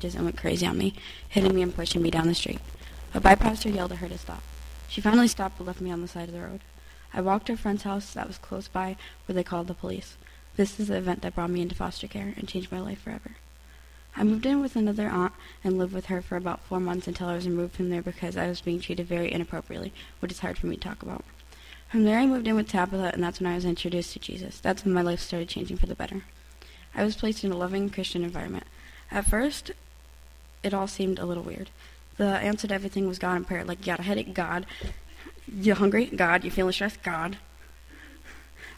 messages and went crazy on me, hitting me and pushing me down the street. A bypasser yelled at her to stop. She finally stopped but left me on the side of the road. I walked to a friend's house that was close by where they called the police. This is the event that brought me into foster care and changed my life forever. I moved in with another aunt and lived with her for about four months until I was removed from there because I was being treated very inappropriately, which is hard for me to talk about. From there, I moved in with Tabitha, and that's when I was introduced to Jesus. That's when my life started changing for the better. I was placed in a loving Christian environment. At first, it all seemed a little weird. The answer to everything was God and prayer. Like, you got a headache? God. You hungry? God. You feeling stressed? God.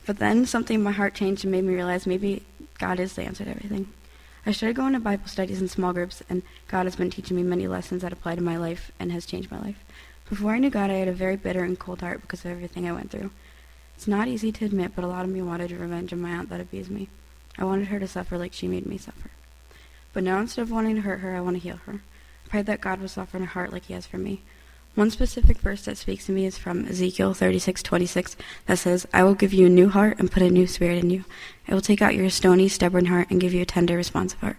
But then something in my heart changed and made me realize maybe God is the answer to everything. I started going to Bible studies in small groups, and God has been teaching me many lessons that apply to my life and has changed my life. Before I knew God, I had a very bitter and cold heart because of everything I went through. It's not easy to admit, but a lot of me wanted revenge on my aunt that abused me. I wanted her to suffer like she made me suffer. But now, instead of wanting to hurt her, I want to heal her. I prayed that God would soften her heart like He has for me. One specific verse that speaks to me is from Ezekiel 36:26 that says, "I will give you a new heart and put a new spirit in you. I will take out your stony, stubborn heart and give you a tender, responsive heart."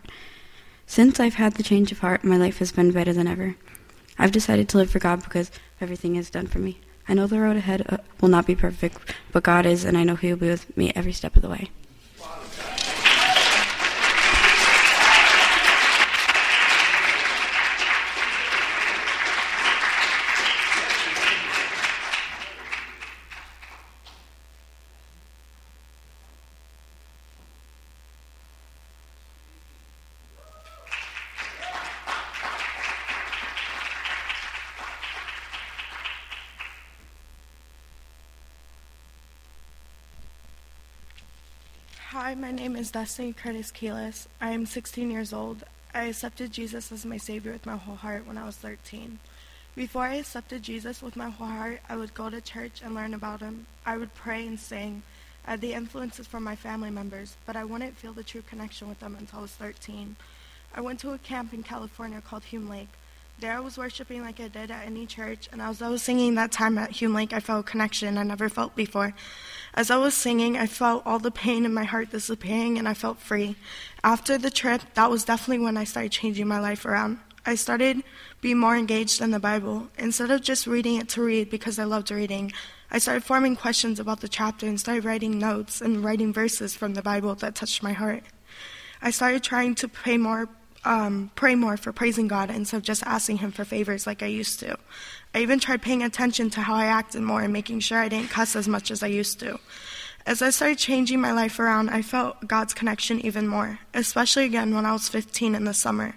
Since I've had the change of heart, my life has been better than ever. I've decided to live for God because everything is done for me. I know the road ahead uh, will not be perfect, but God is, and I know He will be with me every step of the way. Hi, my name is Destiny Curtis Keelis. I am 16 years old. I accepted Jesus as my Savior with my whole heart when I was 13. Before I accepted Jesus with my whole heart, I would go to church and learn about Him. I would pray and sing. I had the influences from my family members, but I wouldn't feel the true connection with them until I was 13. I went to a camp in California called Hume Lake. There I was worshiping like I did at any church, and as I was singing that time at Hume Lake, I felt a connection I never felt before. As I was singing, I felt all the pain in my heart disappearing, and I felt free. After the trip, that was definitely when I started changing my life around. I started being more engaged in the Bible. Instead of just reading it to read because I loved reading, I started forming questions about the chapter and started writing notes and writing verses from the Bible that touched my heart. I started trying to pray more um, pray more for praising God instead of just asking Him for favors like I used to. I even tried paying attention to how I acted more and making sure I didn't cuss as much as I used to. As I started changing my life around, I felt God's connection even more, especially again when I was 15 in the summer.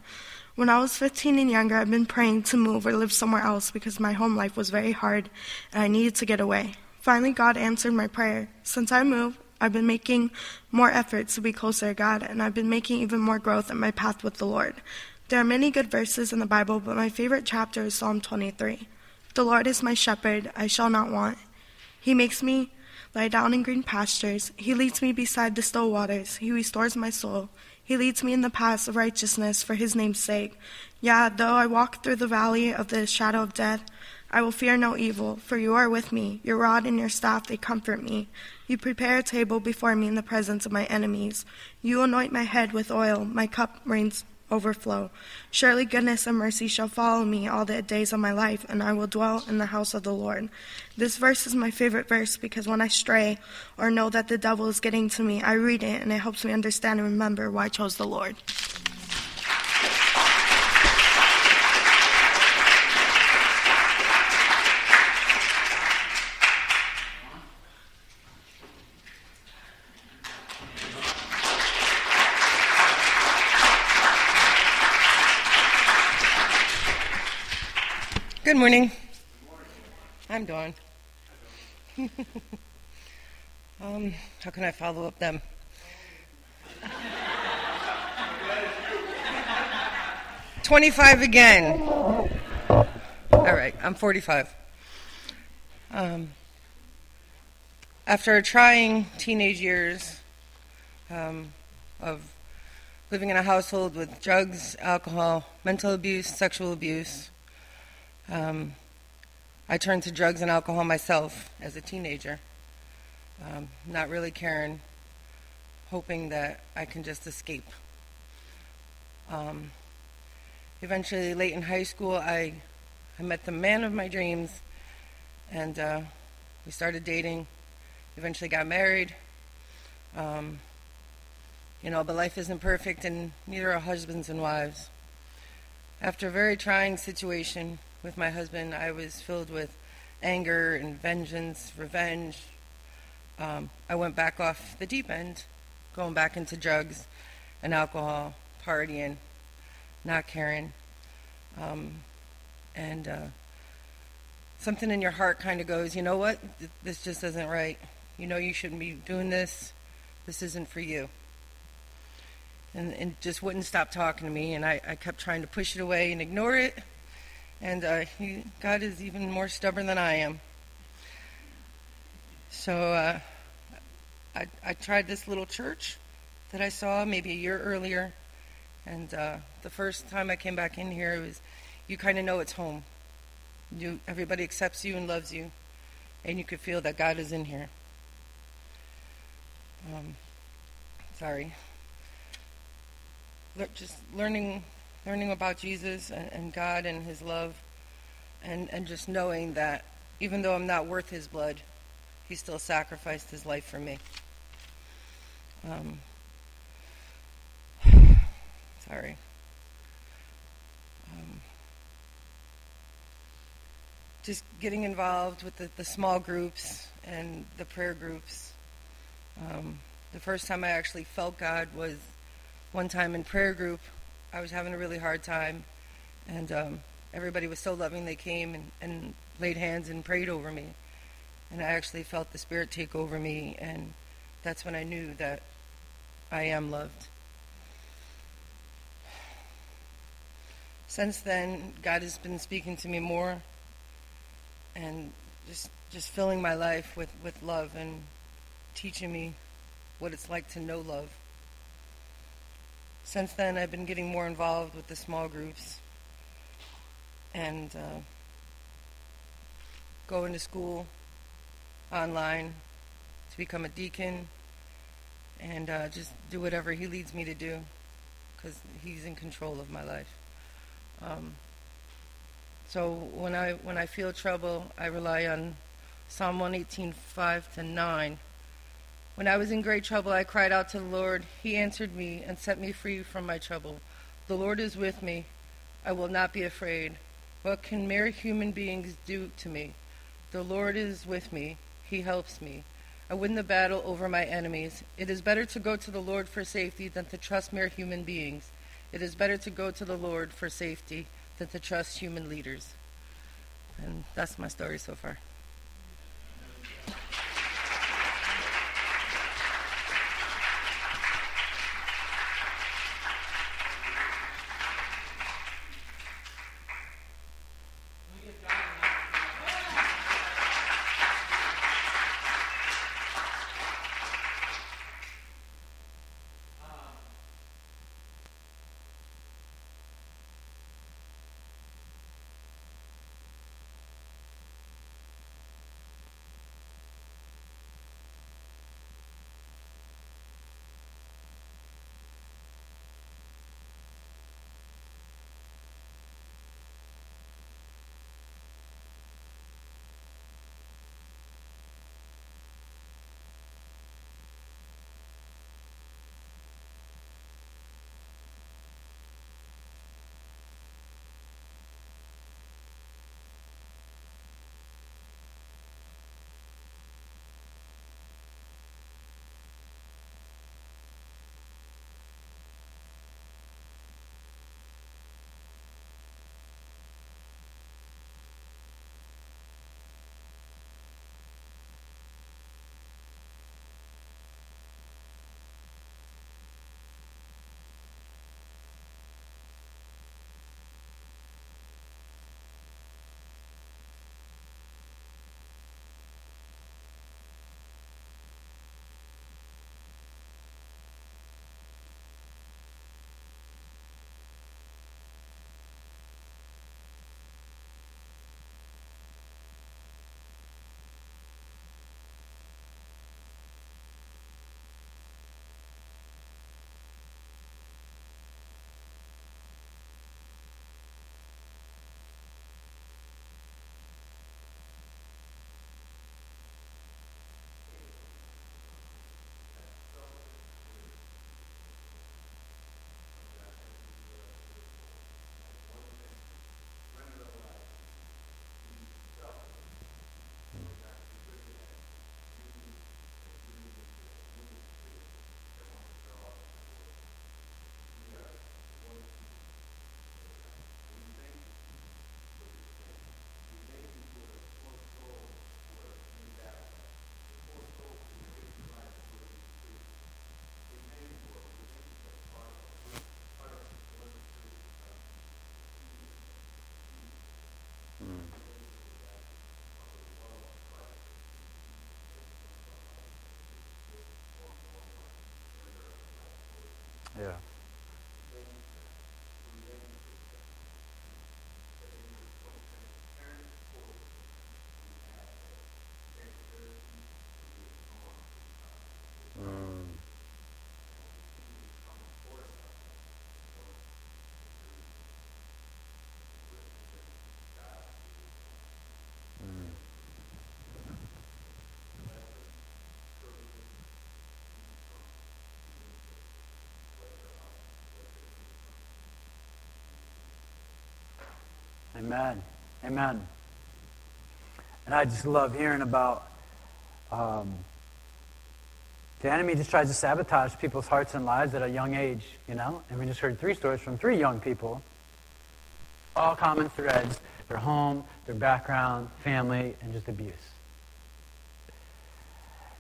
When I was 15 and younger, I've been praying to move or live somewhere else because my home life was very hard and I needed to get away. Finally, God answered my prayer. Since I moved, I've been making more efforts to be closer to God, and I've been making even more growth in my path with the Lord. There are many good verses in the Bible, but my favorite chapter is Psalm 23. The Lord is my shepherd, I shall not want. He makes me lie down in green pastures. He leads me beside the still waters. He restores my soul. He leads me in the paths of righteousness for his name's sake. Yeah, though I walk through the valley of the shadow of death, I will fear no evil, for you are with me. Your rod and your staff, they comfort me. You prepare a table before me in the presence of my enemies. You anoint my head with oil, my cup rains overflow. Surely goodness and mercy shall follow me all the days of my life, and I will dwell in the house of the Lord. This verse is my favorite verse because when I stray or know that the devil is getting to me, I read it and it helps me understand and remember why I chose the Lord. Good morning. Good morning. I'm Dawn. um, how can I follow up them? Twenty-five again. All right, I'm forty-five. Um, after trying teenage years um, of living in a household with drugs, alcohol, mental abuse, sexual abuse, um, I turned to drugs and alcohol myself as a teenager, um, not really caring, hoping that I can just escape. Um, eventually, late in high school, I, I met the man of my dreams, and uh, we started dating. Eventually, got married. Um, you know, but life isn't perfect, and neither are husbands and wives. After a very trying situation with my husband, I was filled with anger and vengeance, revenge. Um, I went back off the deep end, going back into drugs and alcohol, partying, not caring. Um, and uh, something in your heart kind of goes, you know what? This just isn't right. You know you shouldn't be doing this. This isn't for you. And, and just wouldn't stop talking to me, and I, I kept trying to push it away and ignore it. And uh, he, God is even more stubborn than I am. So uh, I, I tried this little church that I saw maybe a year earlier. And uh, the first time I came back in here, it was you kind of know it's home. You, everybody accepts you and loves you, and you could feel that God is in here. Um, sorry. Le- just learning, learning about Jesus and, and God and His love, and and just knowing that even though I'm not worth His blood, He still sacrificed His life for me. Um, sorry. Um, just getting involved with the, the small groups and the prayer groups. Um, the first time I actually felt God was one time in prayer group. I was having a really hard time, and um, everybody was so loving. They came and, and laid hands and prayed over me, and I actually felt the Spirit take over me, and that's when I knew that I am loved. Since then, God has been speaking to me more and just just filling my life with, with love and teaching me what it's like to know love. Since then, I've been getting more involved with the small groups and uh, going to school online to become a deacon and uh, just do whatever He leads me to do because He's in control of my life. Um, so when I when I feel trouble, I rely on Psalm 118, 5 to 9. When I was in great trouble, I cried out to the Lord. He answered me and set me free from my trouble. The Lord is with me. I will not be afraid. What can mere human beings do to me? The Lord is with me. He helps me. I win the battle over my enemies. It is better to go to the Lord for safety than to trust mere human beings. It is better to go to the Lord for safety than to trust human leaders. And that's my story so far. Yeah. Amen. Amen. And I just love hearing about um, the enemy just tries to sabotage people's hearts and lives at a young age, you know? And we just heard three stories from three young people. All common threads their home, their background, family, and just abuse.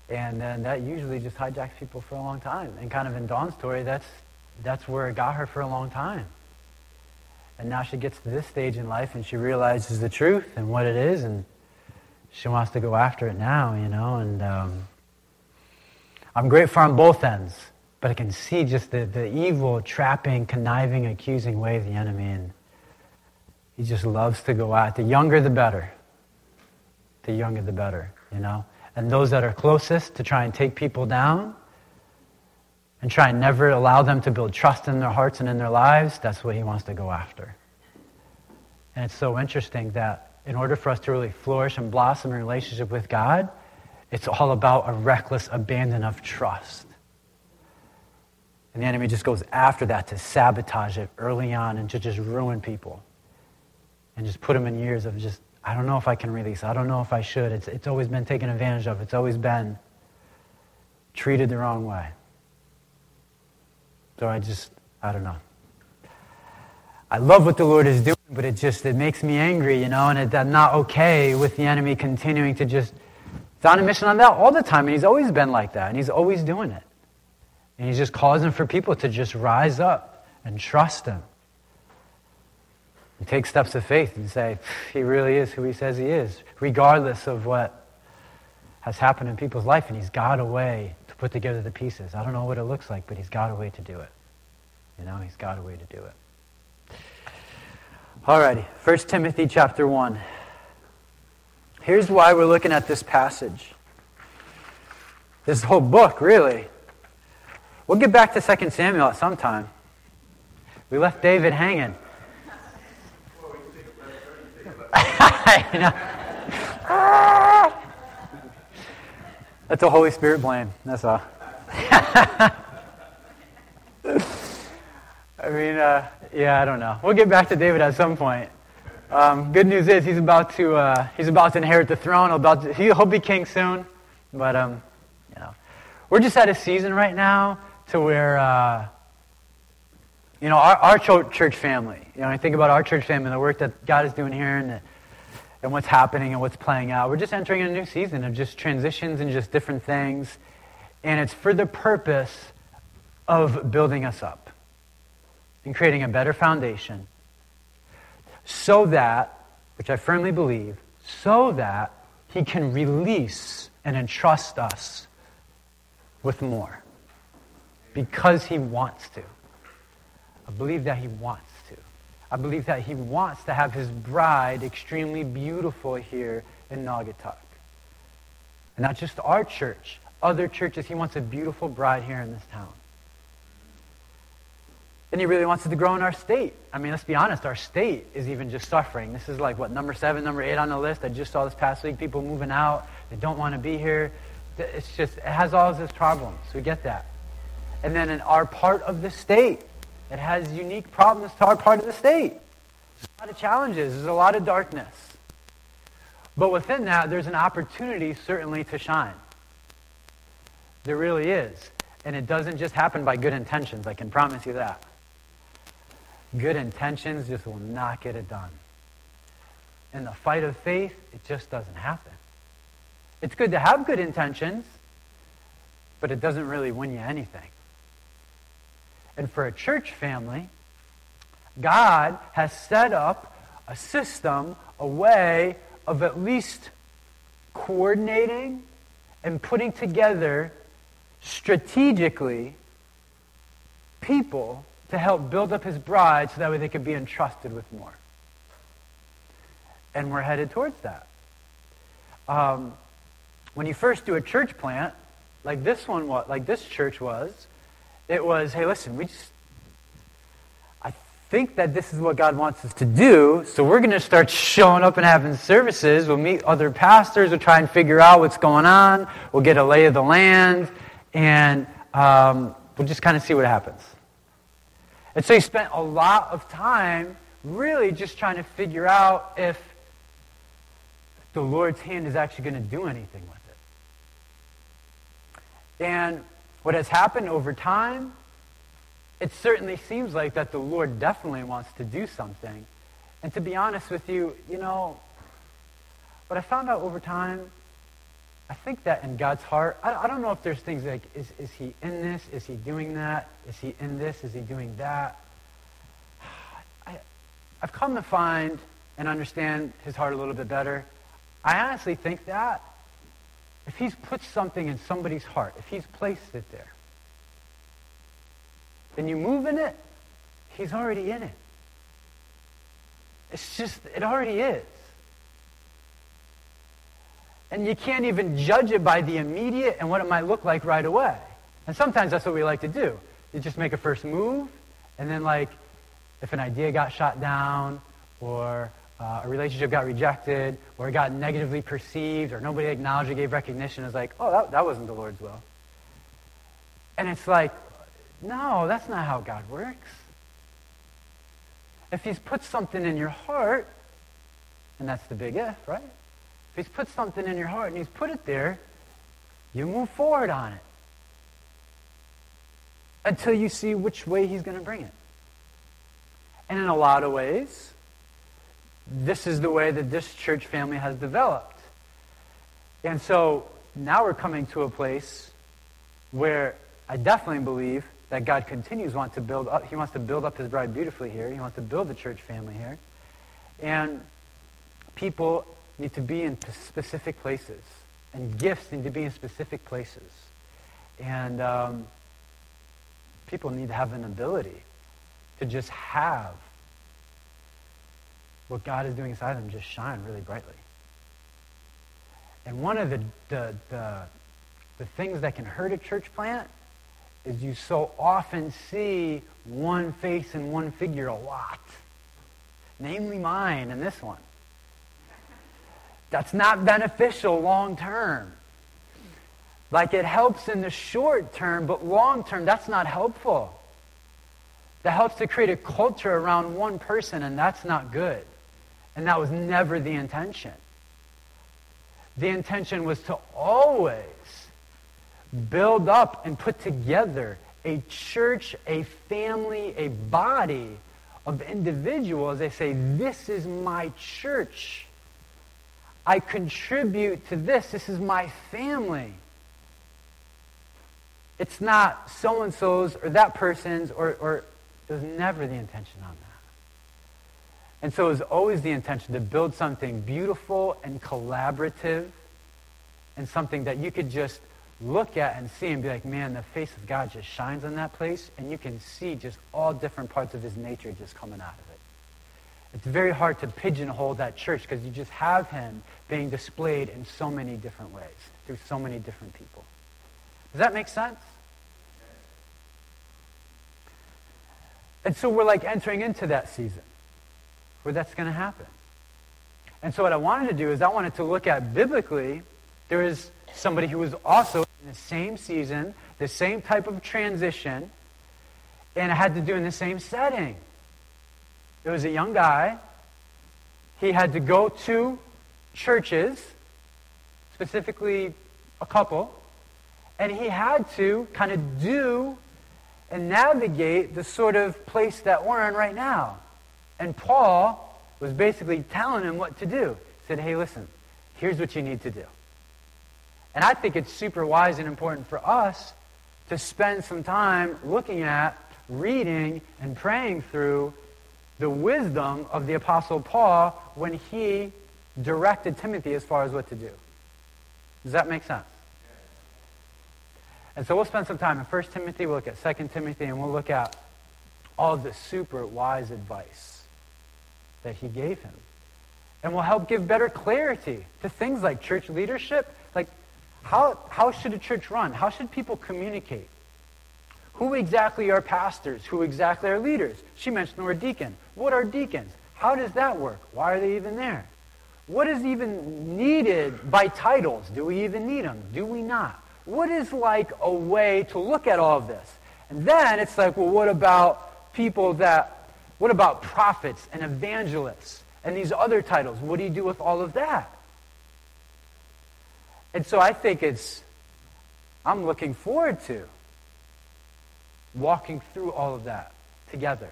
And then that usually just hijacks people for a long time. And kind of in Dawn's story, that's, that's where it got her for a long time. And now she gets to this stage in life and she realizes the truth and what it is, and she wants to go after it now, you know. And um, I'm grateful on both ends, but I can see just the, the evil, trapping, conniving, accusing way of the enemy. And he just loves to go out. The younger, the better. The younger, the better, you know. And those that are closest to try and take people down and try and never allow them to build trust in their hearts and in their lives, that's what he wants to go after. And it's so interesting that in order for us to really flourish and blossom in relationship with God, it's all about a reckless abandon of trust. And the enemy just goes after that to sabotage it early on and to just ruin people. And just put them in years of just, I don't know if I can release. I don't know if I should. It's, it's always been taken advantage of. It's always been treated the wrong way. So I just, I don't know. I love what the Lord is doing, but it just, it makes me angry, you know, and it, I'm not okay with the enemy continuing to just, it's on a mission on that all the time, and he's always been like that, and he's always doing it. And he's just causing for people to just rise up and trust him. And take steps of faith and say, he really is who he says he is, regardless of what has happened in people's life, and he's got a way put together the pieces. I don't know what it looks like, but he's got a way to do it. You know, he's got a way to do it. All righty, 1 Timothy chapter 1. Here's why we're looking at this passage. This whole book, really. We'll get back to 2 Samuel at some time. We left David hanging. Ah! That's a Holy Spirit blame. That's all. I mean, uh, yeah, I don't know. We'll get back to David at some point. Um, good news is he's about to uh, he's about to inherit the throne. About to, he'll be king soon. But um, you know, we're just at a season right now to where uh, you know our, our church family. You know, I think about our church family, and the work that God is doing here, and the, and what's happening and what's playing out. We're just entering a new season of just transitions and just different things, and it's for the purpose of building us up and creating a better foundation so that, which I firmly believe, so that he can release and entrust us with more. Because he wants to. I believe that he wants. I believe that he wants to have his bride extremely beautiful here in Naugatuck. And not just our church, other churches. He wants a beautiful bride here in this town. And he really wants it to grow in our state. I mean, let's be honest, our state is even just suffering. This is like, what, number seven, number eight on the list? I just saw this past week people moving out. They don't want to be here. It's just, it has all of its problems. We get that. And then in our part of the state, it has unique problems to our part of the state. There's a lot of challenges. There's a lot of darkness. But within that, there's an opportunity certainly to shine. There really is. And it doesn't just happen by good intentions. I can promise you that. Good intentions just will not get it done. In the fight of faith, it just doesn't happen. It's good to have good intentions, but it doesn't really win you anything. And for a church family, God has set up a system, a way of at least coordinating and putting together strategically people to help build up his bride so that way they could be entrusted with more. And we're headed towards that. Um, when you first do a church plant, like this one was, like this church was, it was, hey, listen, we just, I think that this is what God wants us to do, so we're going to start showing up and having services. We'll meet other pastors, we'll try and figure out what's going on, we'll get a lay of the land, and um, we'll just kind of see what happens. And so he spent a lot of time really just trying to figure out if the Lord's hand is actually going to do anything with it. And what has happened over time, it certainly seems like that the Lord definitely wants to do something. And to be honest with you, you know, what I found out over time I think that in God's heart, I, I don't know if there's things like, is, is he in this? Is he doing that? Is he in this? Is he doing that? I, I've come to find and understand his heart a little bit better. I honestly think that if he's put something in somebody's heart, if he's placed it there, then you move in it, he's already in it. It's just, it already is. And you can't even judge it by the immediate and what it might look like right away. And sometimes that's what we like to do. You just make a first move, and then, like, if an idea got shot down, or uh, a relationship got rejected, or it got negatively perceived, or nobody acknowledged or gave recognition, it's like, oh, that, that wasn't the Lord's will. And it's like, no, that's not how God works. If He's put something in your heart, and that's the big if, right? If he's put something in your heart and he's put it there, you move forward on it until you see which way he's going to bring it. And in a lot of ways, this is the way that this church family has developed. And so now we're coming to a place where I definitely believe that God continues want to build up. He wants to build up his bride beautifully here. He wants to build the church family here. And people need to be in specific places, and gifts need to be in specific places. And um, people need to have an ability to just have what God is doing inside them just shine really brightly. And one of the, the, the, the things that can hurt a church plant is you so often see one face and one figure a lot, namely mine and this one. That's not beneficial long term. Like it helps in the short term, but long term, that's not helpful. That helps to create a culture around one person, and that's not good. And that was never the intention. The intention was to always build up and put together a church, a family, a body of individuals. They say, This is my church. I contribute to this. This is my family. It's not so and so's or that person's, or, or it was never the intention on that. And so it was always the intention to build something beautiful and collaborative and something that you could just look at and see and be like, man, the face of God just shines on that place, and you can see just all different parts of his nature just coming out of it. It's very hard to pigeonhole that church because you just have him being displayed in so many different ways through so many different people. Does that make sense? And so we're like entering into that season where that's going to happen. And so what I wanted to do is I wanted to look at biblically, there is somebody who was also in the same season, the same type of transition, and it had to do in the same setting. It was a young guy. He had to go to churches, specifically a couple, and he had to kind of do and navigate the sort of place that we're in right now. And Paul was basically telling him what to do. He said, hey, listen, here's what you need to do. And I think it's super wise and important for us to spend some time looking at, reading, and praying through the wisdom of the Apostle Paul when he directed Timothy as far as what to do. Does that make sense? And so we'll spend some time in 1 Timothy, we'll look at 2 Timothy, and we'll look at all the super wise advice that he gave him. And will help give better clarity to things like church leadership. Like, how, how should a church run? How should people communicate? Who exactly are pastors? Who exactly are leaders? She mentioned the word deacon. What are deacons? How does that work? Why are they even there? What is even needed by titles? Do we even need them? Do we not? What is like a way to look at all of this? And then it's like, well, what about people that, what about prophets and evangelists and these other titles? What do you do with all of that? And so I think it's, I'm looking forward to walking through all of that together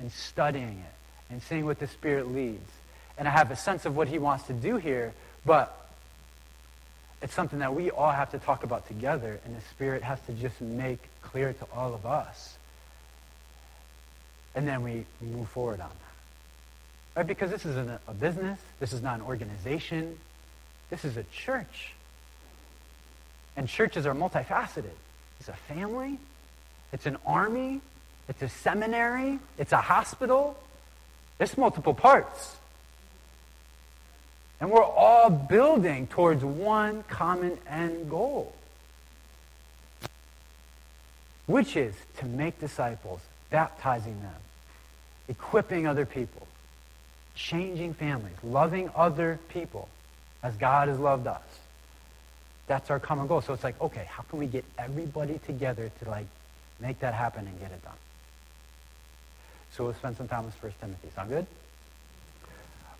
and studying it and seeing what the Spirit leads. And I have a sense of what He wants to do here, but it's something that we all have to talk about together, and the Spirit has to just make clear to all of us. And then we move forward on that. Right? Because this isn't a business, this is not an organization, this is a church. And churches are multifaceted. It's a family, it's an army, it's a seminary, it's a hospital. There's multiple parts. And we're all building towards one common end goal, which is to make disciples, baptizing them, equipping other people, changing families, loving other people as God has loved us. That's our common goal. So it's like, okay, how can we get everybody together to like Make that happen and get it done. So we'll spend some time with 1 Timothy. Sound good?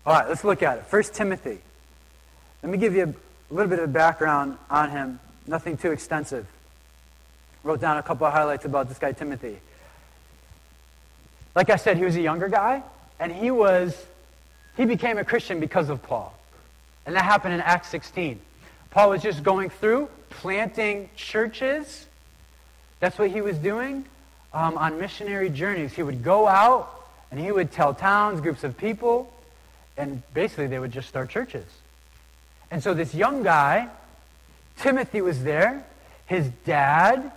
All right, let's look at it. 1 Timothy. Let me give you a little bit of background on him. Nothing too extensive. Wrote down a couple of highlights about this guy, Timothy. Like I said, he was a younger guy, and he was he became a Christian because of Paul. And that happened in Acts 16. Paul was just going through planting churches that's what he was doing um, on missionary journeys. He would go out and he would tell towns, groups of people, and basically they would just start churches. And so this young guy, Timothy was there. His dad,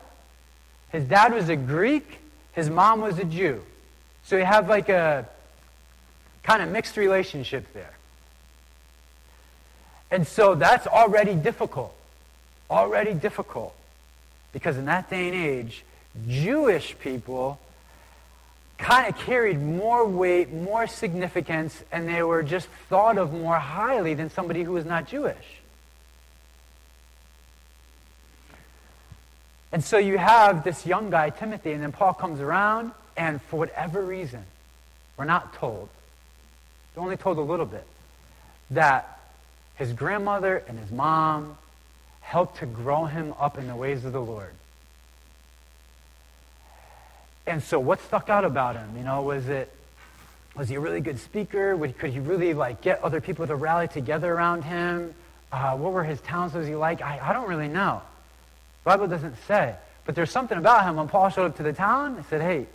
his dad was a Greek. His mom was a Jew. So you have like a kind of mixed relationship there. And so that's already difficult. Already difficult. Because in that day and age, Jewish people kind of carried more weight, more significance, and they were just thought of more highly than somebody who was not Jewish. And so you have this young guy, Timothy, and then Paul comes around, and for whatever reason, we're not told, we're only told a little bit, that his grandmother and his mom helped to grow him up in the ways of the Lord. And so what stuck out about him? You know, was it was he a really good speaker? could he really like get other people to rally together around him? Uh, what were his talents? Was he like? I, I don't really know. The Bible doesn't say. But there's something about him. When Paul showed up to the town, he said, hey,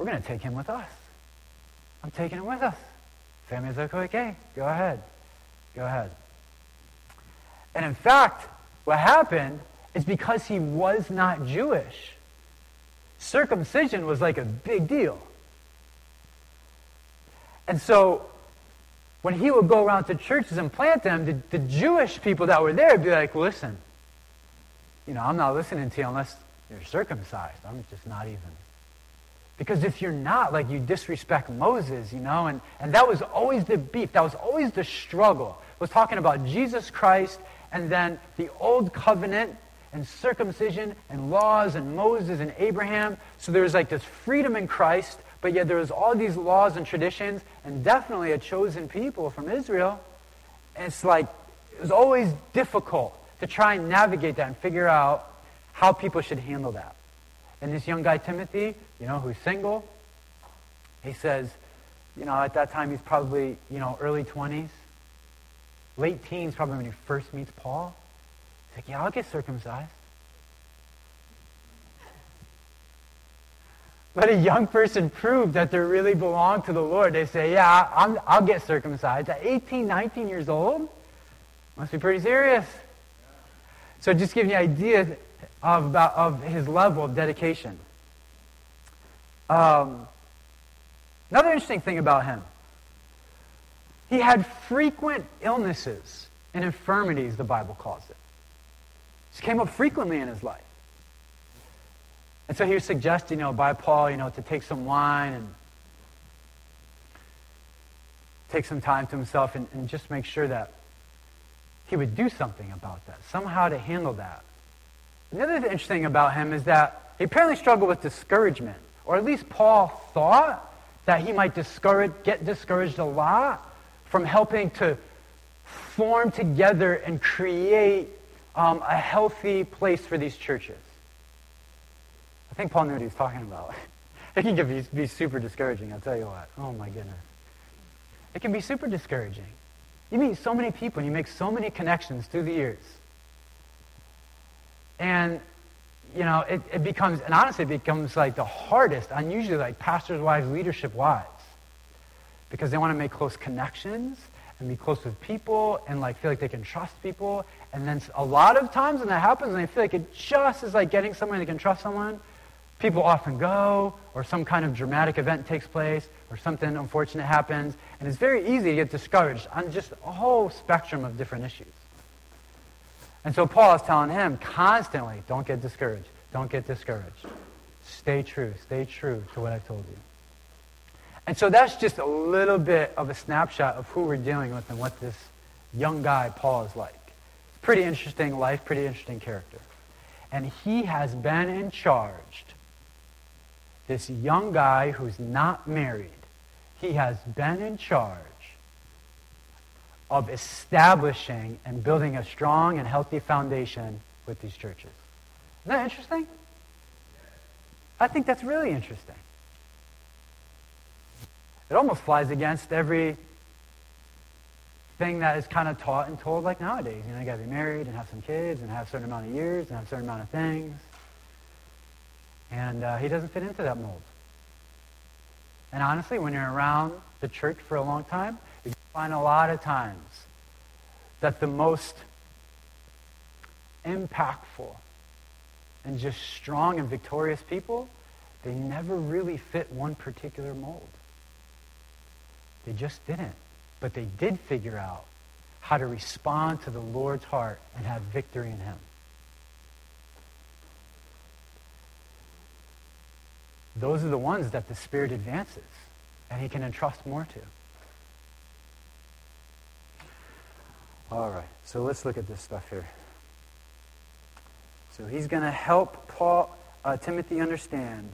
we're going to take him with us. I'm taking him with us. Family's like, okay, go ahead. Go ahead. And in fact, what happened is because he was not Jewish, circumcision was like a big deal. And so when he would go around to churches and plant them, the, the Jewish people that were there would be like, listen, you know, I'm not listening to you unless you're circumcised. I'm just not even. Because if you're not, like, you disrespect Moses, you know, and, and that was always the beef. That was always the struggle. was talking about Jesus Christ and then the old covenant and circumcision and laws and Moses and Abraham. So there's like this freedom in Christ, but yet there's all these laws and traditions and definitely a chosen people from Israel. And it's like, it was always difficult to try and navigate that and figure out how people should handle that. And this young guy, Timothy, you know, who's single, he says, you know, at that time he's probably, you know, early 20s late teens, probably when he first meets Paul. He's like, yeah, I'll get circumcised. But a young person proved that they really belong to the Lord. They say, yeah, I'm, I'll get circumcised. At 18, 19 years old, must be pretty serious. So just giving you an idea of, of his level of dedication. Um, another interesting thing about him, he had frequent illnesses and infirmities, the Bible calls it. This came up frequently in his life. And so he was suggesting, you know, by Paul, you know, to take some wine and take some time to himself and, and just make sure that he would do something about that, somehow to handle that. The other interesting about him is that he apparently struggled with discouragement, or at least Paul thought that he might discourage, get discouraged a lot from helping to form together and create um, a healthy place for these churches. I think Paul knew what he was talking about. it can be, be super discouraging, I'll tell you what. Oh my goodness. It can be super discouraging. You meet so many people and you make so many connections through the years. And, you know, it, it becomes, and honestly, it becomes like the hardest on usually like pastors' wives, leadership wives. Because they want to make close connections and be close with people and like feel like they can trust people. And then a lot of times when that happens, and they feel like it just is like getting someone they can trust someone, people often go, or some kind of dramatic event takes place, or something unfortunate happens, and it's very easy to get discouraged on just a whole spectrum of different issues. And so Paul is telling him constantly, don't get discouraged. Don't get discouraged. Stay true. Stay true to what I told you. And so that's just a little bit of a snapshot of who we're dealing with and what this young guy, Paul, is like. Pretty interesting life, pretty interesting character. And he has been in charge this young guy who's not married, he has been in charge of establishing and building a strong and healthy foundation with these churches. Isn't that interesting? I think that's really interesting. It almost flies against every thing that is kind of taught and told like nowadays. You know, you got to be married and have some kids and have a certain amount of years and have a certain amount of things. And uh, he doesn't fit into that mold. And honestly, when you're around the church for a long time, you find a lot of times that the most impactful and just strong and victorious people, they never really fit one particular mold. They just didn't. But they did figure out how to respond to the Lord's heart and have victory in him. those are the ones that the Spirit advances and He can entrust more to. All right, so let's look at this stuff here. So he's going to help Paul, uh, Timothy understand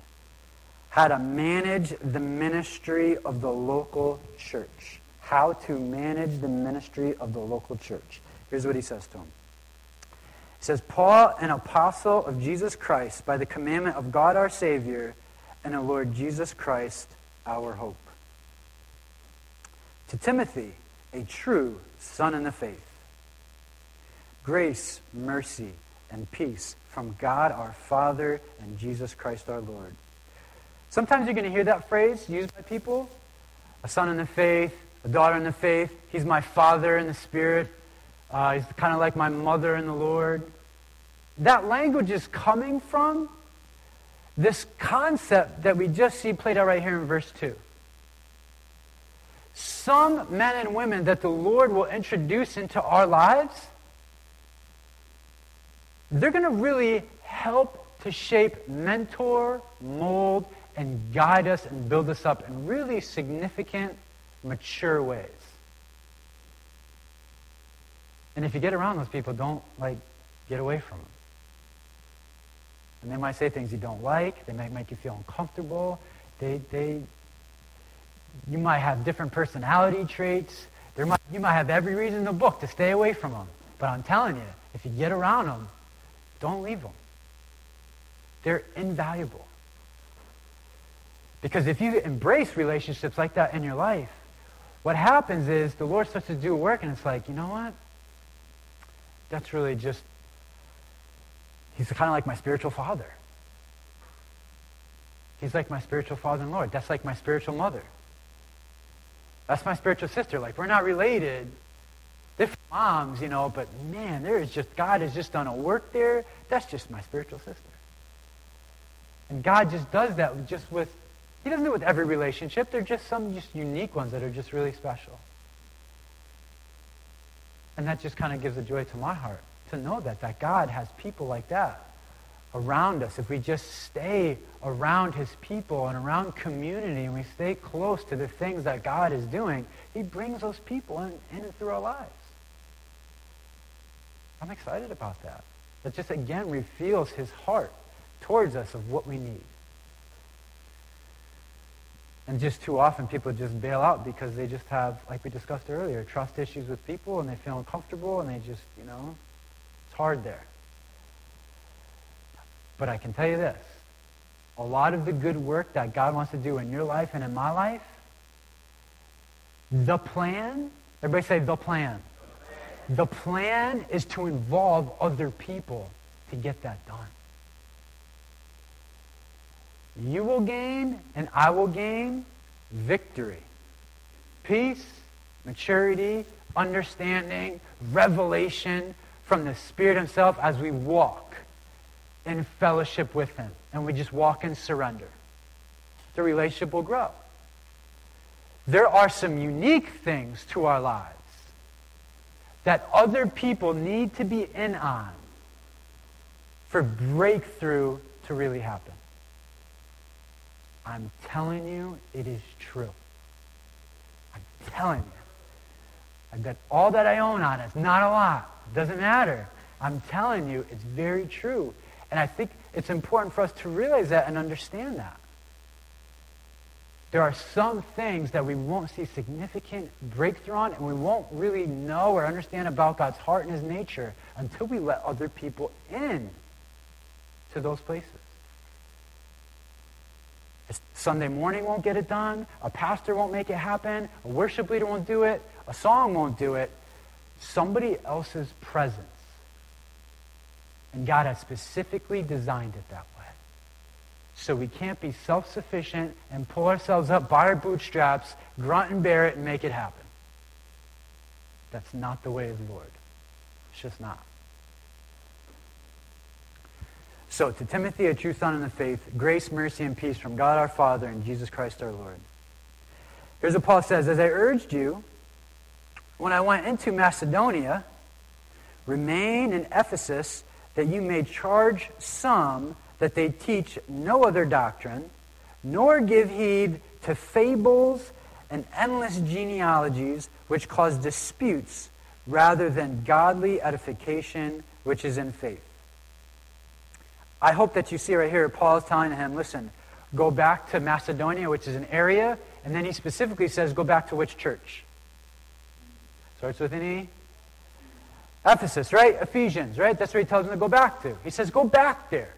how to manage the ministry of the local church. How to manage the ministry of the local church. Here's what he says to him. He says, Paul, an apostle of Jesus Christ, by the commandment of God our Savior, and the Lord Jesus Christ, our hope. To Timothy, a true son in the faith, grace, mercy, and peace from God our Father and Jesus Christ our Lord. Sometimes you're going to hear that phrase used by people a son in the faith, a daughter in the faith. He's my father in the Spirit. Uh, he's kind of like my mother in the Lord. That language is coming from this concept that we just see played out right here in verse 2. Some men and women that the Lord will introduce into our lives, they're going to really help to shape, mentor, mold, and guide us and build us up in really significant, mature ways. And if you get around those people, don't like get away from them. And they might say things you don't like. They might make you feel uncomfortable. They, they, you might have different personality traits. There might, you might have every reason in the book to stay away from them. But I'm telling you, if you get around them, don't leave them. They're invaluable. Because if you embrace relationships like that in your life, what happens is the Lord starts to do work, and it's like, you know what? That's really just He's kind of like my spiritual father. He's like my spiritual father and Lord. That's like my spiritual mother. That's my spiritual sister. Like, we're not related, moms, you know, but man, there is just, God has just done a work there. That's just my spiritual sister. And God just does that just with, he doesn't do it with every relationship. There are just some just unique ones that are just really special. And that just kind of gives a joy to my heart to know that, that God has people like that around us. If we just stay around his people and around community and we stay close to the things that God is doing, he brings those people in, in through our lives. I'm excited about that. That just again reveals his heart towards us of what we need. And just too often people just bail out because they just have, like we discussed earlier, trust issues with people and they feel uncomfortable and they just, you know, it's hard there. But I can tell you this. A lot of the good work that God wants to do in your life and in my life, the plan, everybody say the plan. The plan is to involve other people to get that done. You will gain, and I will gain victory, peace, maturity, understanding, revelation from the Spirit Himself as we walk in fellowship with Him and we just walk in surrender. The relationship will grow. There are some unique things to our lives that other people need to be in on for breakthrough to really happen. I'm telling you, it is true. I'm telling you. I've got all that I own on it. It's not a lot. It doesn't matter. I'm telling you, it's very true. And I think it's important for us to realize that and understand that. There are some things that we won't see significant breakthrough on, and we won't really know or understand about God's heart and his nature until we let other people in to those places. Sunday morning won't get it done. A pastor won't make it happen. A worship leader won't do it. A song won't do it. Somebody else's presence. And God has specifically designed it that way. So we can't be self-sufficient and pull ourselves up by our bootstraps, grunt and bear it, and make it happen. That's not the way of the Lord. It's just not. So, to Timothy, a true son in the faith, grace, mercy, and peace from God our Father and Jesus Christ our Lord. Here's what Paul says As I urged you, when I went into Macedonia, remain in Ephesus, that you may charge some that they teach no other doctrine, nor give heed to fables and endless genealogies which cause disputes, rather than godly edification which is in faith. I hope that you see right here, Paul is telling him, listen, go back to Macedonia, which is an area, and then he specifically says, go back to which church? Starts with an E. Ephesus, right? Ephesians, right? That's where he tells them to go back to. He says, go back there.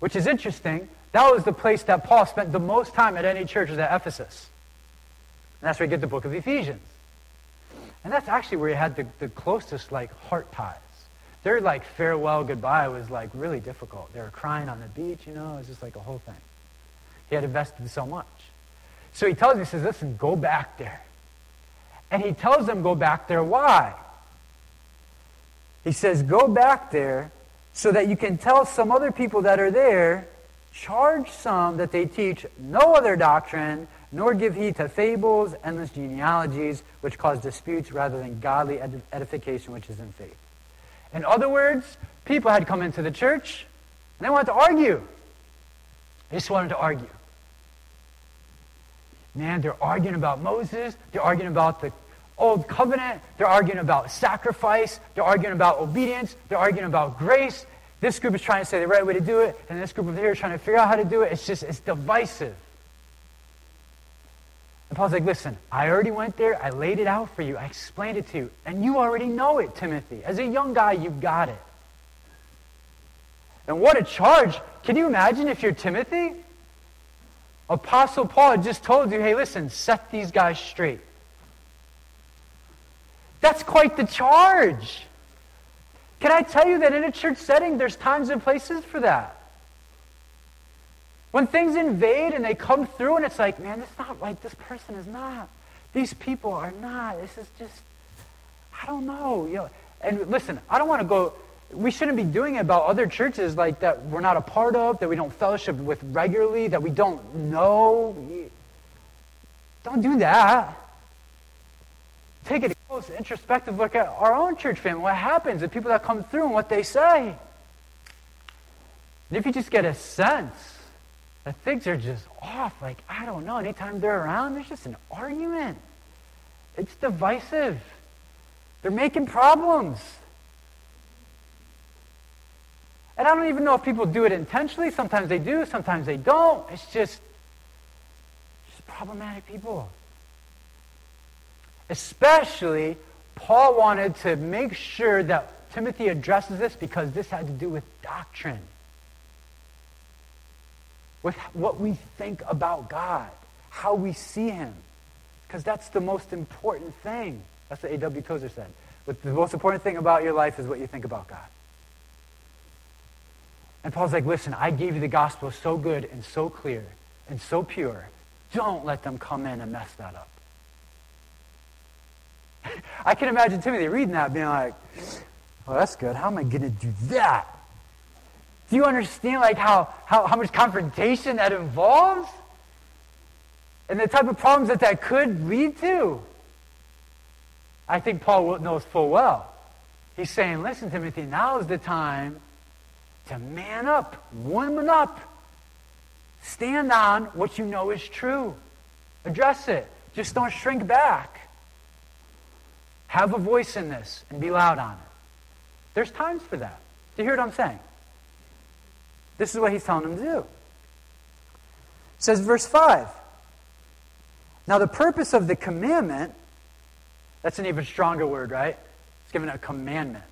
Which is interesting. That was the place that Paul spent the most time at any church was at Ephesus. And that's where you get the book of Ephesians. And that's actually where he had the, the closest, like, heart ties their like farewell goodbye was like really difficult. They were crying on the beach, you know, it was just like a whole thing. He had invested so much. So he tells me, he says, listen, go back there. And he tells them go back there. Why? He says, go back there so that you can tell some other people that are there, charge some that they teach no other doctrine, nor give heed to fables, endless genealogies, which cause disputes rather than godly edification, which is in faith. In other words, people had come into the church and they wanted to argue. They just wanted to argue. Man, they're arguing about Moses. They're arguing about the old covenant. They're arguing about sacrifice. They're arguing about obedience. They're arguing about grace. This group is trying to say the right way to do it, and this group over here is trying to figure out how to do it. It's just, it's divisive. And Paul's like, listen, I already went there. I laid it out for you. I explained it to you. And you already know it, Timothy. As a young guy, you've got it. And what a charge. Can you imagine if you're Timothy? Apostle Paul just told you, hey, listen, set these guys straight. That's quite the charge. Can I tell you that in a church setting, there's times and places for that? When things invade and they come through and it's like, man, it's not right. This person is not. These people are not. This is just, I don't know. You know, and listen, I don't want to go. We shouldn't be doing it about other churches like that we're not a part of, that we don't fellowship with regularly, that we don't know. Don't do that. Take a close introspective look at our own church family. What happens? The people that come through and what they say. And if you just get a sense that things are just off, like, I don't know, anytime they're around, there's just an argument. It's divisive. They're making problems. And I don't even know if people do it intentionally. Sometimes they do, sometimes they don't. It's just, just problematic people. Especially, Paul wanted to make sure that Timothy addresses this because this had to do with doctrine. With what we think about God, how we see Him. Because that's the most important thing. That's what A.W. Tozer said. But the most important thing about your life is what you think about God. And Paul's like, listen, I gave you the gospel so good and so clear and so pure. Don't let them come in and mess that up. I can imagine Timothy reading that being like, well, that's good. How am I going to do that? Do you understand like how, how, how much confrontation that involves? And the type of problems that that could lead to? I think Paul knows full well. He's saying, listen, Timothy, now is the time to man up, woman up. Stand on what you know is true. Address it. Just don't shrink back. Have a voice in this and be loud on it. There's times for that. Do you hear what I'm saying? This is what he's telling them to do. It says verse 5. Now the purpose of the commandment that's an even stronger word, right? It's given a commandment.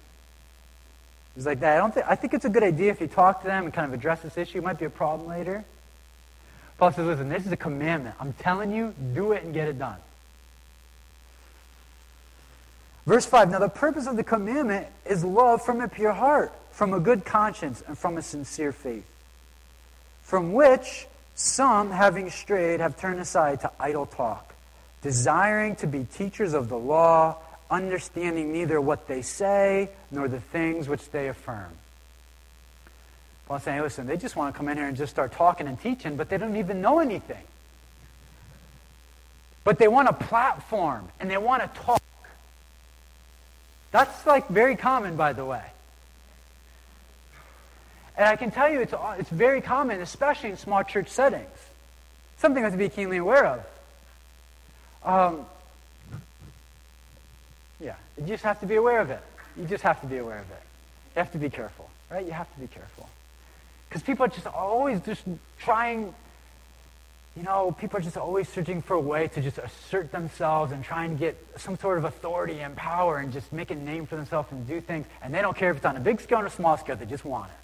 He's like that. I don't think I think it's a good idea if you talk to them and kind of address this issue. It might be a problem later. Paul says, listen, this is a commandment. I'm telling you, do it and get it done. Verse 5 Now the purpose of the commandment is love from a pure heart, from a good conscience, and from a sincere faith, from which some, having strayed, have turned aside to idle talk desiring to be teachers of the law, understanding neither what they say nor the things which they affirm. Paul's saying, listen, they just want to come in here and just start talking and teaching, but they don't even know anything. But they want a platform and they want to talk. That's like very common, by the way. And I can tell you it's, it's very common, especially in small church settings. Something we have to be keenly aware of. Um, yeah, you just have to be aware of it. You just have to be aware of it. You have to be careful, right? You have to be careful. Because people are just always just trying, you know, people are just always searching for a way to just assert themselves and try and get some sort of authority and power and just make a name for themselves and do things. And they don't care if it's on a big scale or a small scale, they just want it.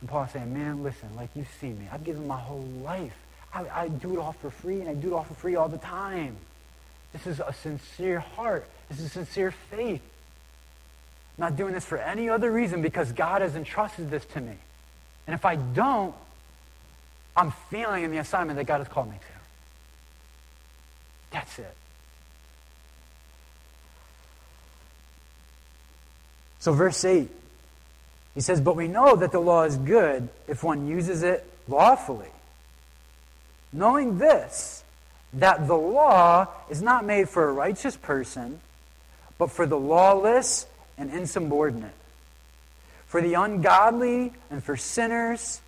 And Paul's saying, man, listen, like you've seen me. I've given my whole life I, I do it all for free, and I do it all for free all the time. This is a sincere heart. This is sincere faith. I'm not doing this for any other reason because God has entrusted this to me. And if I don't, I'm failing in the assignment that God has called me to. That's it. So, verse 8, he says, But we know that the law is good if one uses it lawfully knowing this, that the law is not made for a righteous person, but for the lawless and insubordinate, for the ungodly and for sinners,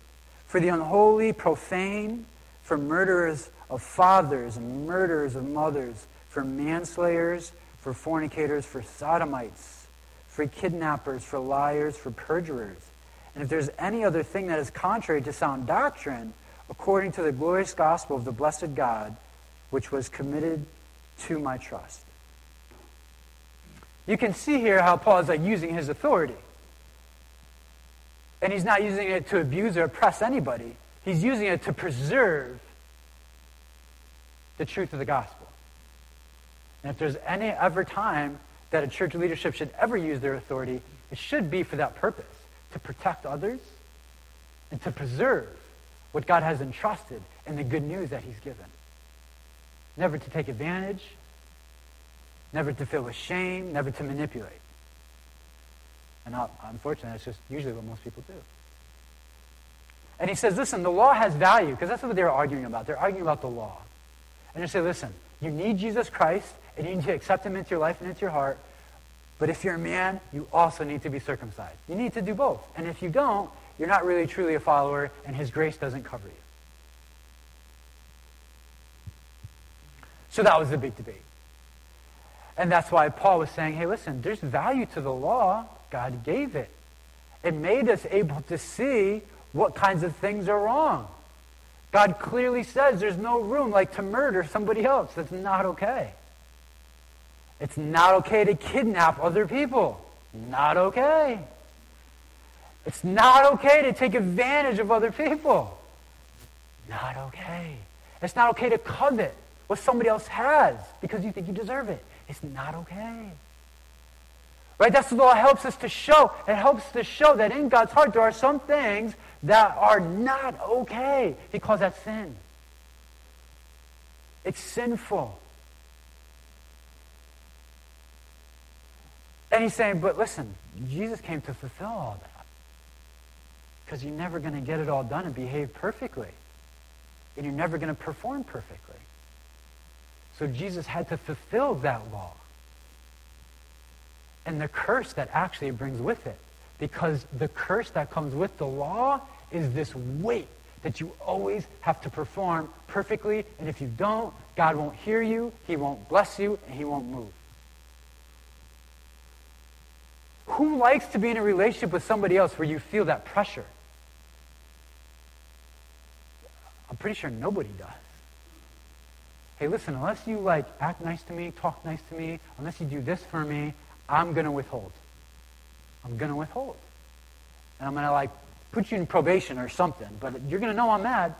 for the unholy, profane, for murderers of fathers and murderers of mothers, for manslayers, for fornicators, for sodomites, for kidnappers, for liars, for perjurers. And if there's any other thing that is contrary to sound doctrine, according to the glorious gospel of the blessed God, which was committed to my trust. You can see here how Paul is like using his authority. And he's not using it to abuse or oppress anybody. He's using it to preserve the truth of the gospel. And if there's any ever time that a church leadership should ever use their authority, it should be for that purpose to protect others and to preserve what God has entrusted and the good news that he's given. Never to take advantage, never to feel ashamed, never to manipulate. And unfortunately, that's just usually what most people do. And he says, listen, the law has value, because that's what they're arguing about. They're arguing about the law. And you say, listen, you need Jesus Christ, and you need to accept him into your life and into your heart. But if you're a man, you also need to be circumcised. You need to do both. And if you don't, you're not really truly a follower, and his grace doesn't cover you. So that was the big debate. And that's why Paul was saying, hey, listen, there's value to the law. God gave it. It made us able to see what kinds of things are wrong. God clearly says there's no room like to murder somebody else. That's not okay. It's not okay to kidnap other people. Not okay. It's not okay to take advantage of other people. Not okay. It's not okay to covet what somebody else has because you think you deserve it. It's not okay. Right? That's the law helps us to show. It helps to show that in God's heart there are some things that are not okay. He calls that sin. It's sinful. And he's saying, but listen, Jesus came to fulfill all that. Because you're never going to get it all done and behave perfectly. And you're never going to perform perfectly. So Jesus had to fulfill that law. And the curse that actually brings with it. Because the curse that comes with the law is this weight that you always have to perform perfectly. And if you don't, God won't hear you, He won't bless you, and He won't move. Who likes to be in a relationship with somebody else where you feel that pressure? I'm pretty sure nobody does. Hey, listen, unless you like act nice to me, talk nice to me, unless you do this for me, I'm going to withhold. I'm going to withhold. And I'm going to like put you in probation or something, but you're going to know I'm mad.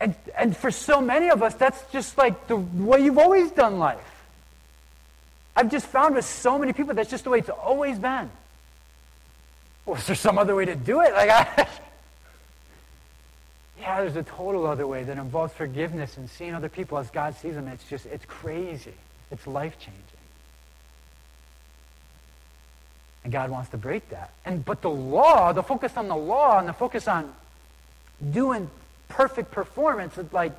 And, and for so many of us, that's just like the way you've always done life. I've just found with so many people, that's just the way it's always been. Was there some other way to do it? Like, I, yeah, there's a total other way that involves forgiveness and seeing other people as God sees them. It's just, it's crazy. It's life changing. And God wants to break that. And but the law, the focus on the law and the focus on doing perfect performance, it's like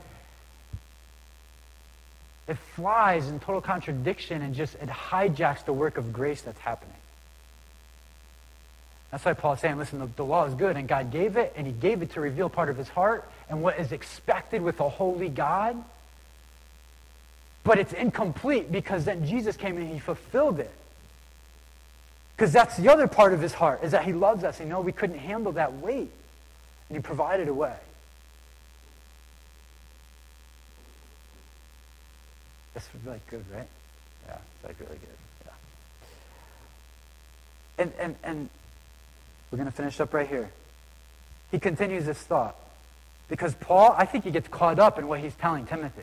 it flies in total contradiction and just it hijacks the work of grace that's happening. That's why Paul's saying, listen, the, the, law is good, and God gave it, and he gave it to reveal part of his heart and what is expected with a holy God. But it's incomplete because then Jesus came and he fulfilled it. Because that's the other part of his heart, is that he loves us. And know, we couldn't handle that weight. And he provided a way. That's like good, right? Yeah, it's like really good. Yeah. And and and we're going to finish up right here. He continues this thought. Because Paul, I think he gets caught up in what he's telling Timothy.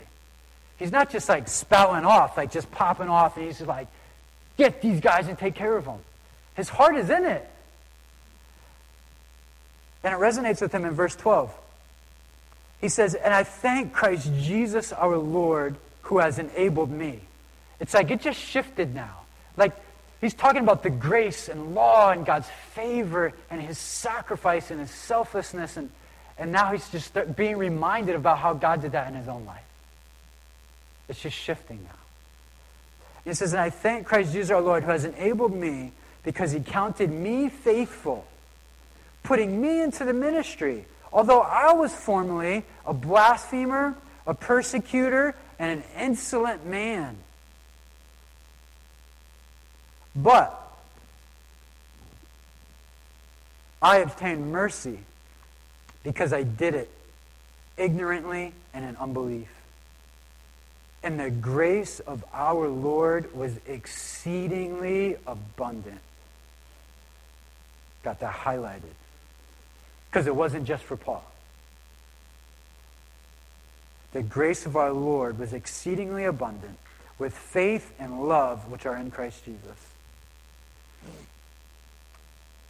He's not just like spouting off, like just popping off, and he's just like, get these guys and take care of them. His heart is in it. And it resonates with him in verse 12. He says, And I thank Christ Jesus our Lord who has enabled me. It's like it just shifted now. Like he's talking about the grace and law and God's favor and his sacrifice and his selflessness. And, and now he's just being reminded about how God did that in his own life. It's just shifting now. He says, And I thank Christ Jesus our Lord who has enabled me because he counted me faithful, putting me into the ministry. Although I was formerly a blasphemer, a persecutor, and an insolent man. But I obtained mercy because I did it ignorantly and in unbelief. And the grace of our Lord was exceedingly abundant got that highlighted. Because it wasn't just for Paul. The grace of our Lord was exceedingly abundant with faith and love which are in Christ Jesus.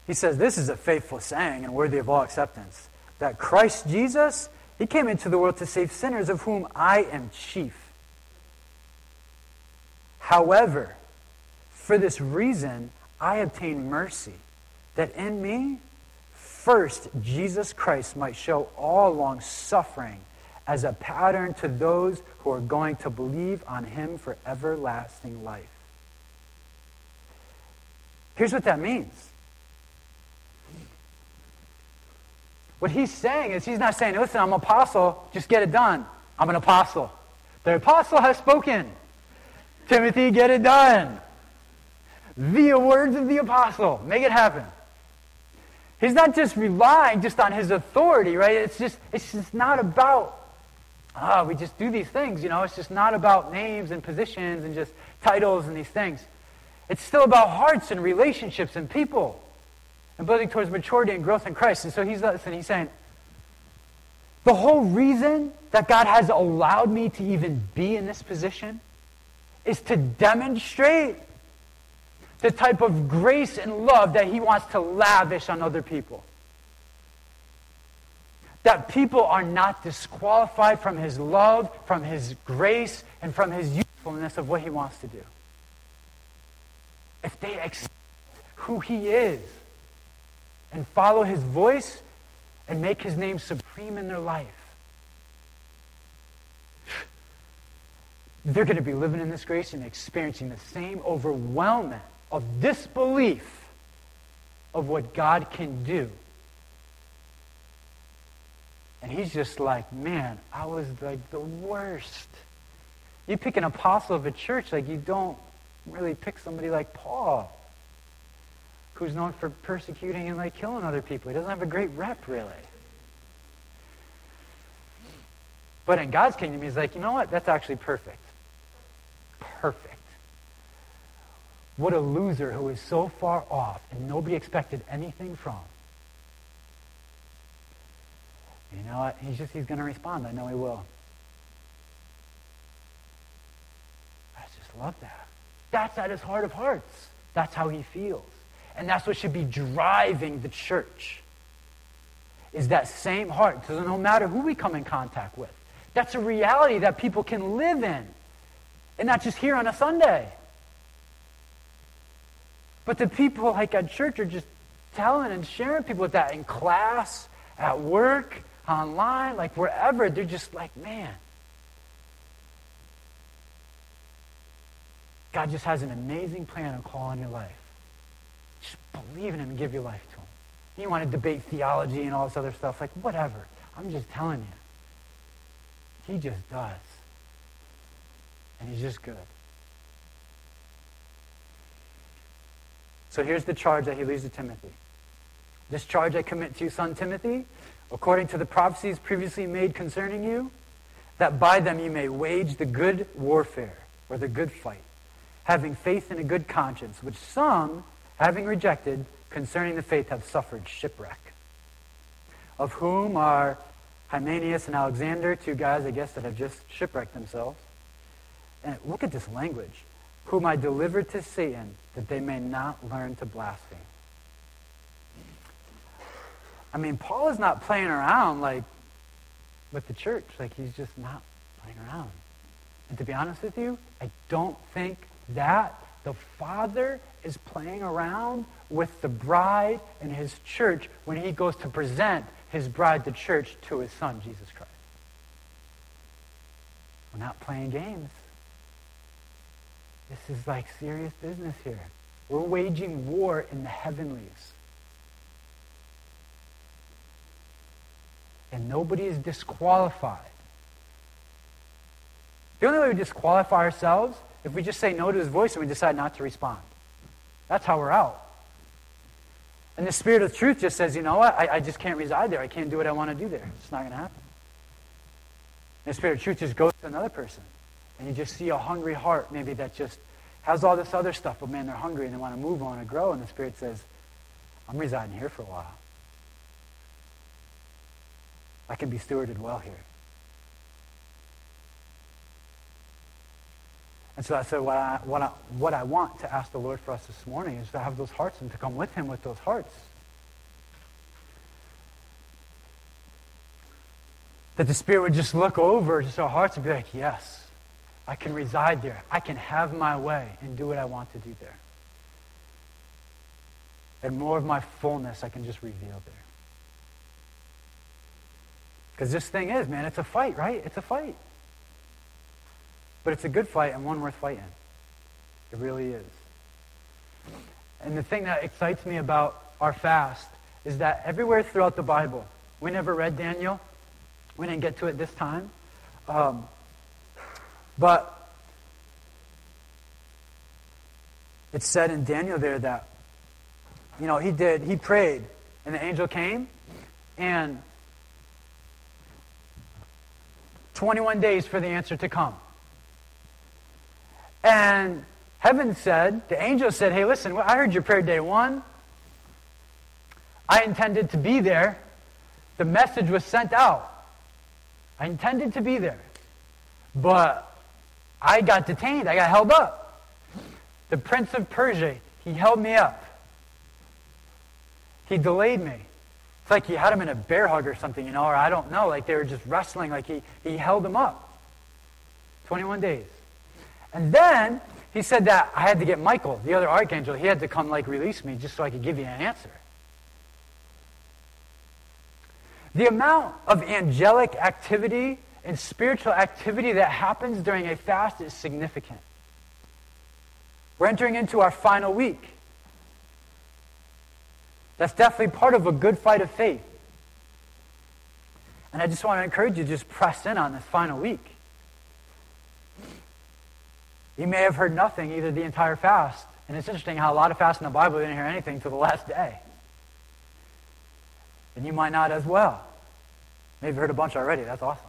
He says, This is a faithful saying and worthy of all acceptance that Christ Jesus He came into the world to save sinners, of whom I am chief. However, for this reason, I obtain mercy, that in me, first, Jesus Christ might show all long suffering as a pattern to those who are going to believe on him for everlasting life. Here's what that means. What he's saying is, he's not saying, listen, I'm an apostle, just get it done. I'm an apostle. The apostle has spoken. Timothy, get it done. The words of the apostle. Make it happen. He's not just relying just on his authority, right? It's just, it's just not about, ah, we just do these things, you know? It's just not about names and positions and just titles and these things. It's still about hearts and relationships and people and building towards maturity and growth in Christ. And so he's, uh, listen, he's saying, the whole reason that God has allowed me to even be in this position is to demonstrate the type of grace and love that he wants to lavish on other people. That people are not disqualified from his love, from his grace, and from his usefulness of what he wants to do. If they accept who he is and follow his voice and make his name supreme in their life, they're going to be living in this grace and experiencing the same overwhelmment of disbelief of what God can do. And he's just like, man, I was like the worst. You pick an apostle of a church, like you don't really pick somebody like Paul, who's known for persecuting and like killing other people. He doesn't have a great rep, really. But in God's kingdom, he's like, you know what? That's actually perfect perfect. What a loser who is so far off and nobody expected anything from. You know what? He's just, he's going to respond. I know he will. I just love that. That's at his heart of hearts. That's how he feels. And that's what should be driving the church. Is that same heart. So no matter who we come in contact with. That's a reality that people can live in. And not just here on a Sunday. But the people like at church are just telling and sharing people with that in class, at work, online, like wherever. They're just like, man. God just has an amazing plan and call on your life. Just believe in him and give your life to him. You want to debate theology and all this other stuff, like whatever. I'm just telling you. He just does. And he's just good. So here's the charge that he leaves to Timothy. This charge I commit to you, son Timothy, according to the prophecies previously made concerning you, that by them you may wage the good warfare, or the good fight, having faith in a good conscience, which some, having rejected, concerning the faith have suffered shipwreck. Of whom are Hymenaeus and Alexander, two guys, I guess, that have just shipwrecked themselves. And look at this language. Whom I delivered to Satan, that they may not learn to blaspheme. I mean, Paul is not playing around like with the church. Like he's just not playing around. And to be honest with you, I don't think that the Father is playing around with the bride and his church when he goes to present his bride, the church, to his son, Jesus Christ. We're not playing games. This is like serious business here. We're waging war in the heavenlies. And nobody is disqualified. The only way we disqualify ourselves if we just say no to his voice and we decide not to respond. That's how we're out. And the Spirit of truth just says, you know what? I, I just can't reside there. I can't do what I want to do there. It's not going to happen. And the Spirit of truth just goes to another person. And you just see a hungry heart, maybe that just has all this other stuff, but man, they're hungry and they want to move on and grow. And the Spirit says, I'm residing here for a while. I can be stewarded well here. And so, so what, I, what, I, what I want to ask the Lord for us this morning is to have those hearts and to come with Him with those hearts. That the Spirit would just look over just our hearts and be like, yes, I can reside there. I can have my way and do what I want to do there. And more of my fullness I can just reveal there. Because this thing is, man, it's a fight, right? It's a fight. But it's a good fight and one worth fighting. It really is. And the thing that excites me about our fast is that everywhere throughout the Bible, we never read Daniel. We didn't get to it this time. Um, but it said in Daniel there that, you know, he did, he prayed, and the angel came, and 21 days for the answer to come. And heaven said, the angel said, hey, listen, I heard your prayer day one. I intended to be there. The message was sent out. I intended to be there. But I got detained. I got held up. The prince of Persia, he held me up. He delayed me. It's like he had him in a bear hug or something, you know, or I don't know. Like they were just wrestling. Like he, he held him up. 21 days. And then he said that I had to get Michael, the other archangel, he had to come like release me just so I could give you an answer. The amount of angelic activity and spiritual activity that happens during a fast is significant. We're entering into our final week. That's definitely part of a good fight of faith. And I just want to encourage you to just press in on this final week. You may have heard nothing either the entire fast. And it's interesting how a lot of fasts in the Bible didn't hear anything till the last day. And you might not as well. Maybe you've heard a bunch already. That's awesome.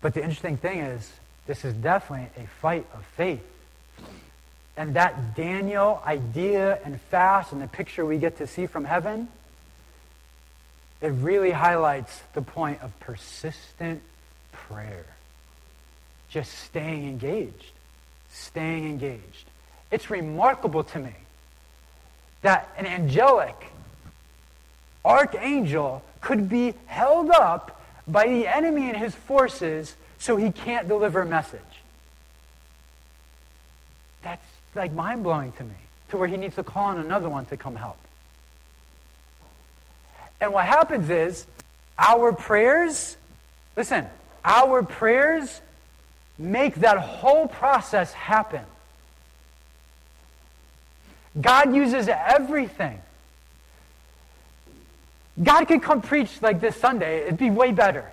But the interesting thing is, this is definitely a fight of faith. And that Daniel idea and fast and the picture we get to see from heaven, it really highlights the point of persistent prayer. Just staying engaged. Staying engaged. It's remarkable to me that an angelic archangel could be held up by the enemy and his forces so he can't deliver a message. That's like mind blowing to me, to where he needs to call on another one to come help. And what happens is, our prayers, listen, our prayers make that whole process happen. God uses everything God could come preach like this Sunday, it'd be way better.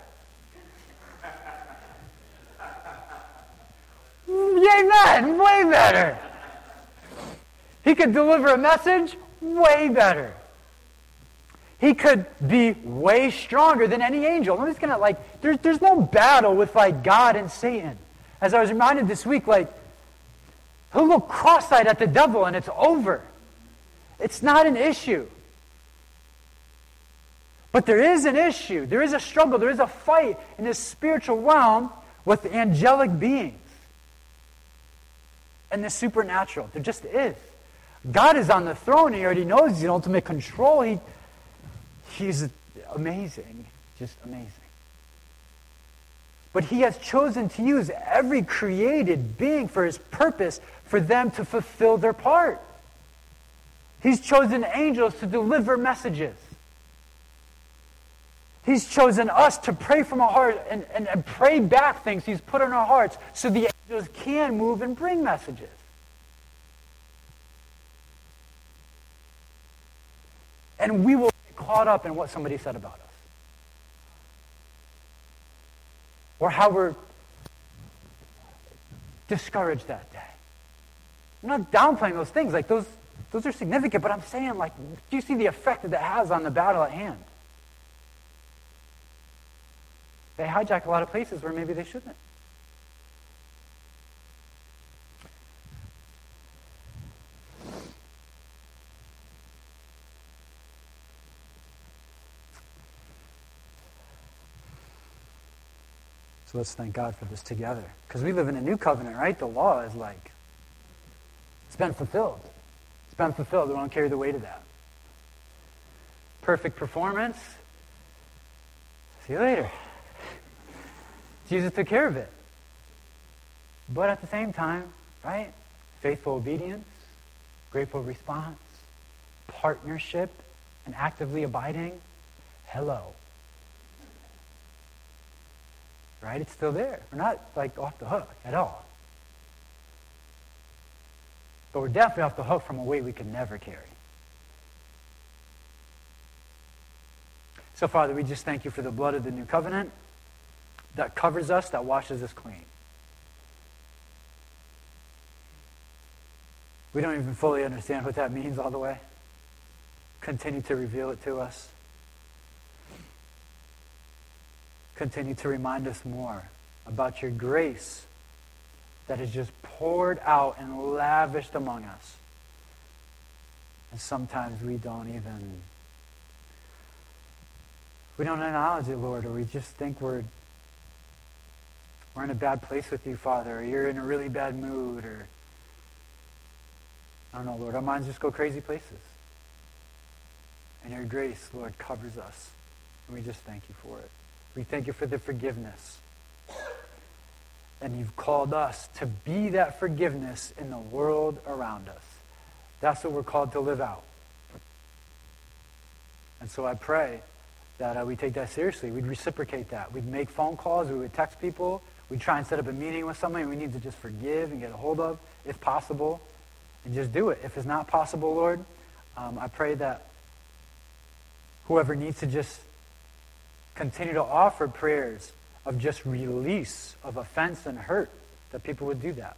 Amen, way better. He could deliver a message way better. He could be way stronger than any angel. I'm just gonna like, there's there's no battle with like God and Satan. As I was reminded this week, like, who look cross-eyed at the devil and it's over. It's not an issue. But there is an issue, there is a struggle, there is a fight in this spiritual realm with the angelic beings and the supernatural. There just is. God is on the throne. He already knows he's in ultimate control. He, he's amazing, just amazing. But he has chosen to use every created being for his purpose for them to fulfill their part. He's chosen angels to deliver messages. He's chosen us to pray from our heart and, and, and pray back things He's put in our hearts so the angels can move and bring messages. And we will get caught up in what somebody said about us. Or how we're discouraged that day. I'm not downplaying those things. Like those, those are significant, but I'm saying, like, do you see the effect that that has on the battle at hand? They hijack a lot of places where maybe they shouldn't. Let's thank God for this together. Because we live in a new covenant, right? The law is like, it's been fulfilled. It's been fulfilled. We don't carry the weight of that. Perfect performance, See you later. Jesus took care of it. But at the same time, right? Faithful obedience, grateful response, partnership, and actively abiding. Hello. Right? It's still there. We're not like off the hook at all. But we're definitely off the hook from a weight we could never carry. So, Father, we just thank you for the blood of the new covenant that covers us, that washes us clean. We don't even fully understand what that means all the way. Continue to reveal it to us. Continue to remind us more about your grace that is just poured out and lavished among us. And sometimes we don't even we don't acknowledge it, Lord, or we just think we're we're in a bad place with you, Father, or you're in a really bad mood, or I don't know, Lord. Our minds just go crazy places. And your grace, Lord, covers us. And we just thank you for it. We thank you for the forgiveness. And you've called us to be that forgiveness in the world around us. That's what we're called to live out. And so I pray that uh, we take that seriously. We'd reciprocate that. We'd make phone calls. We would text people. We'd try and set up a meeting with somebody we need to just forgive and get a hold of, if possible, and just do it. If it's not possible, Lord, um, I pray that whoever needs to just continue to offer prayers of just release of offense and hurt, that people would do that.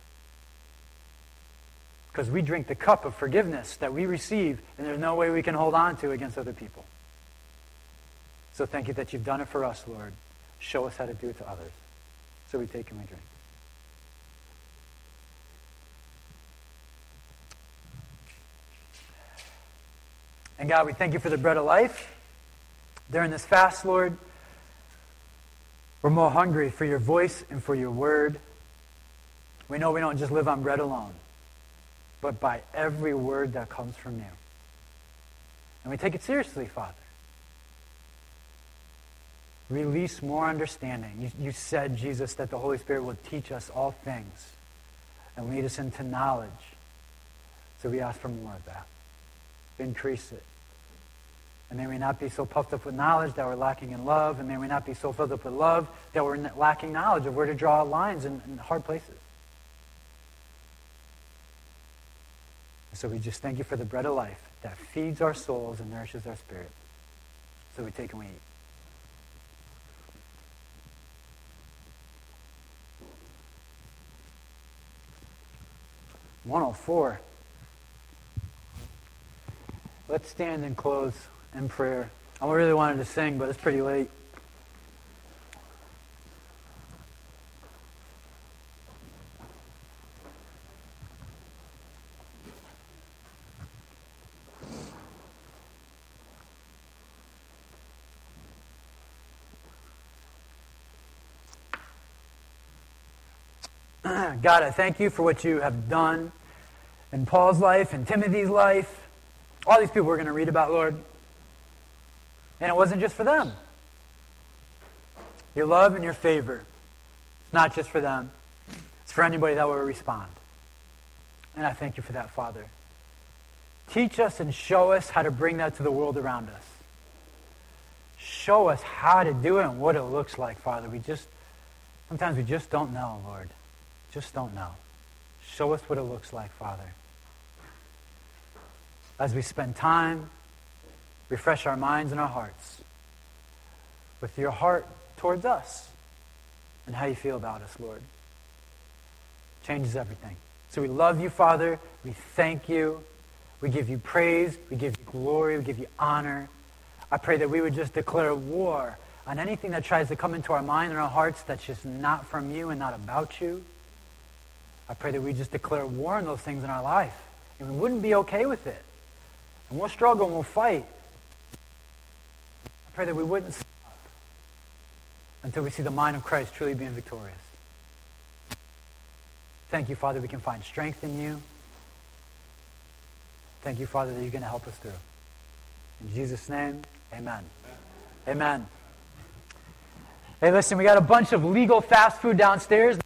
Because we drink the cup of forgiveness that we receive, and there's no way we can hold on to against other people. So thank you that you've done it for us, Lord. Show us how to do it to others. So we take and we drink. And God, we thank you for the bread of life. During this fast, Lord, we're more hungry for your voice and for your word. We know we don't just live on bread alone, but by every word that comes from you. And we take it seriously, Father. Release more understanding. You, you said, Jesus, that the Holy Spirit will teach us all things and lead us into knowledge. So we ask for more of that. Increase it. And may we not be so puffed up with knowledge that we're lacking in love, and may we not be so filled up with love that we're lacking knowledge of where to draw lines in, in hard places. So we just thank you for the bread of life that feeds our souls and nourishes our spirit. So we take and we eat. One hundred four. Let's stand and close in prayer. I really wanted to sing, but it's pretty late. God, I thank you for what you have done in Paul's life and Timothy's life. All these people we're going to read about, Lord. And it wasn't just for them. Your love and your favor. It's not just for them. It's for anybody that will respond. And I thank you for that, Father. Teach us and show us how to bring that to the world around us. Show us how to do it and what it looks like, Father. We just, sometimes we just don't know, Lord. Just don't know. Show us what it looks like, Father. As we spend time refresh our minds and our hearts with your heart towards us and how you feel about us, Lord. Changes everything. So we love you, Father. We thank you. We give you praise. We give you glory. We give you honor. I pray that we would just declare war on anything that tries to come into our mind and our hearts that's just not from you and not about you. I pray that we just declare war on those things in our life. And we wouldn't be okay with it. And we'll struggle and we'll fight pray that we wouldn't stop until we see the mind of Christ truly being victorious. Thank you, Father, we can find strength in you. Thank you, Father, that you're going to help us through. In Jesus' name, amen. Amen. Hey, listen, we got a bunch of legal fast food downstairs.